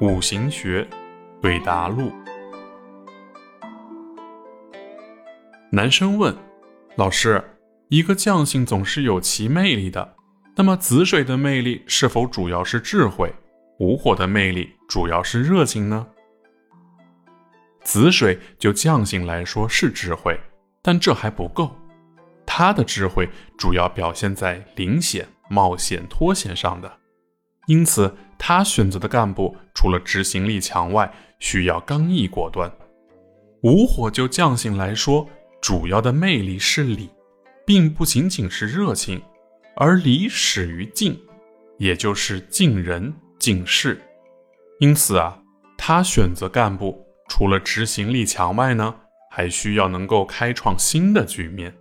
五行学对答录。男生问老师：“一个将性总是有其魅力的，那么子水的魅力是否主要是智慧？午火的魅力主要是热情呢？”子水就将性来说是智慧，但这还不够。他的智慧主要表现在领险、冒险、脱险上的，因此他选择的干部除了执行力强外，需要刚毅果断。午火就将性来说，主要的魅力是礼，并不仅仅是热情，而礼始于敬，也就是敬人敬事。因此啊，他选择干部除了执行力强外呢，还需要能够开创新的局面。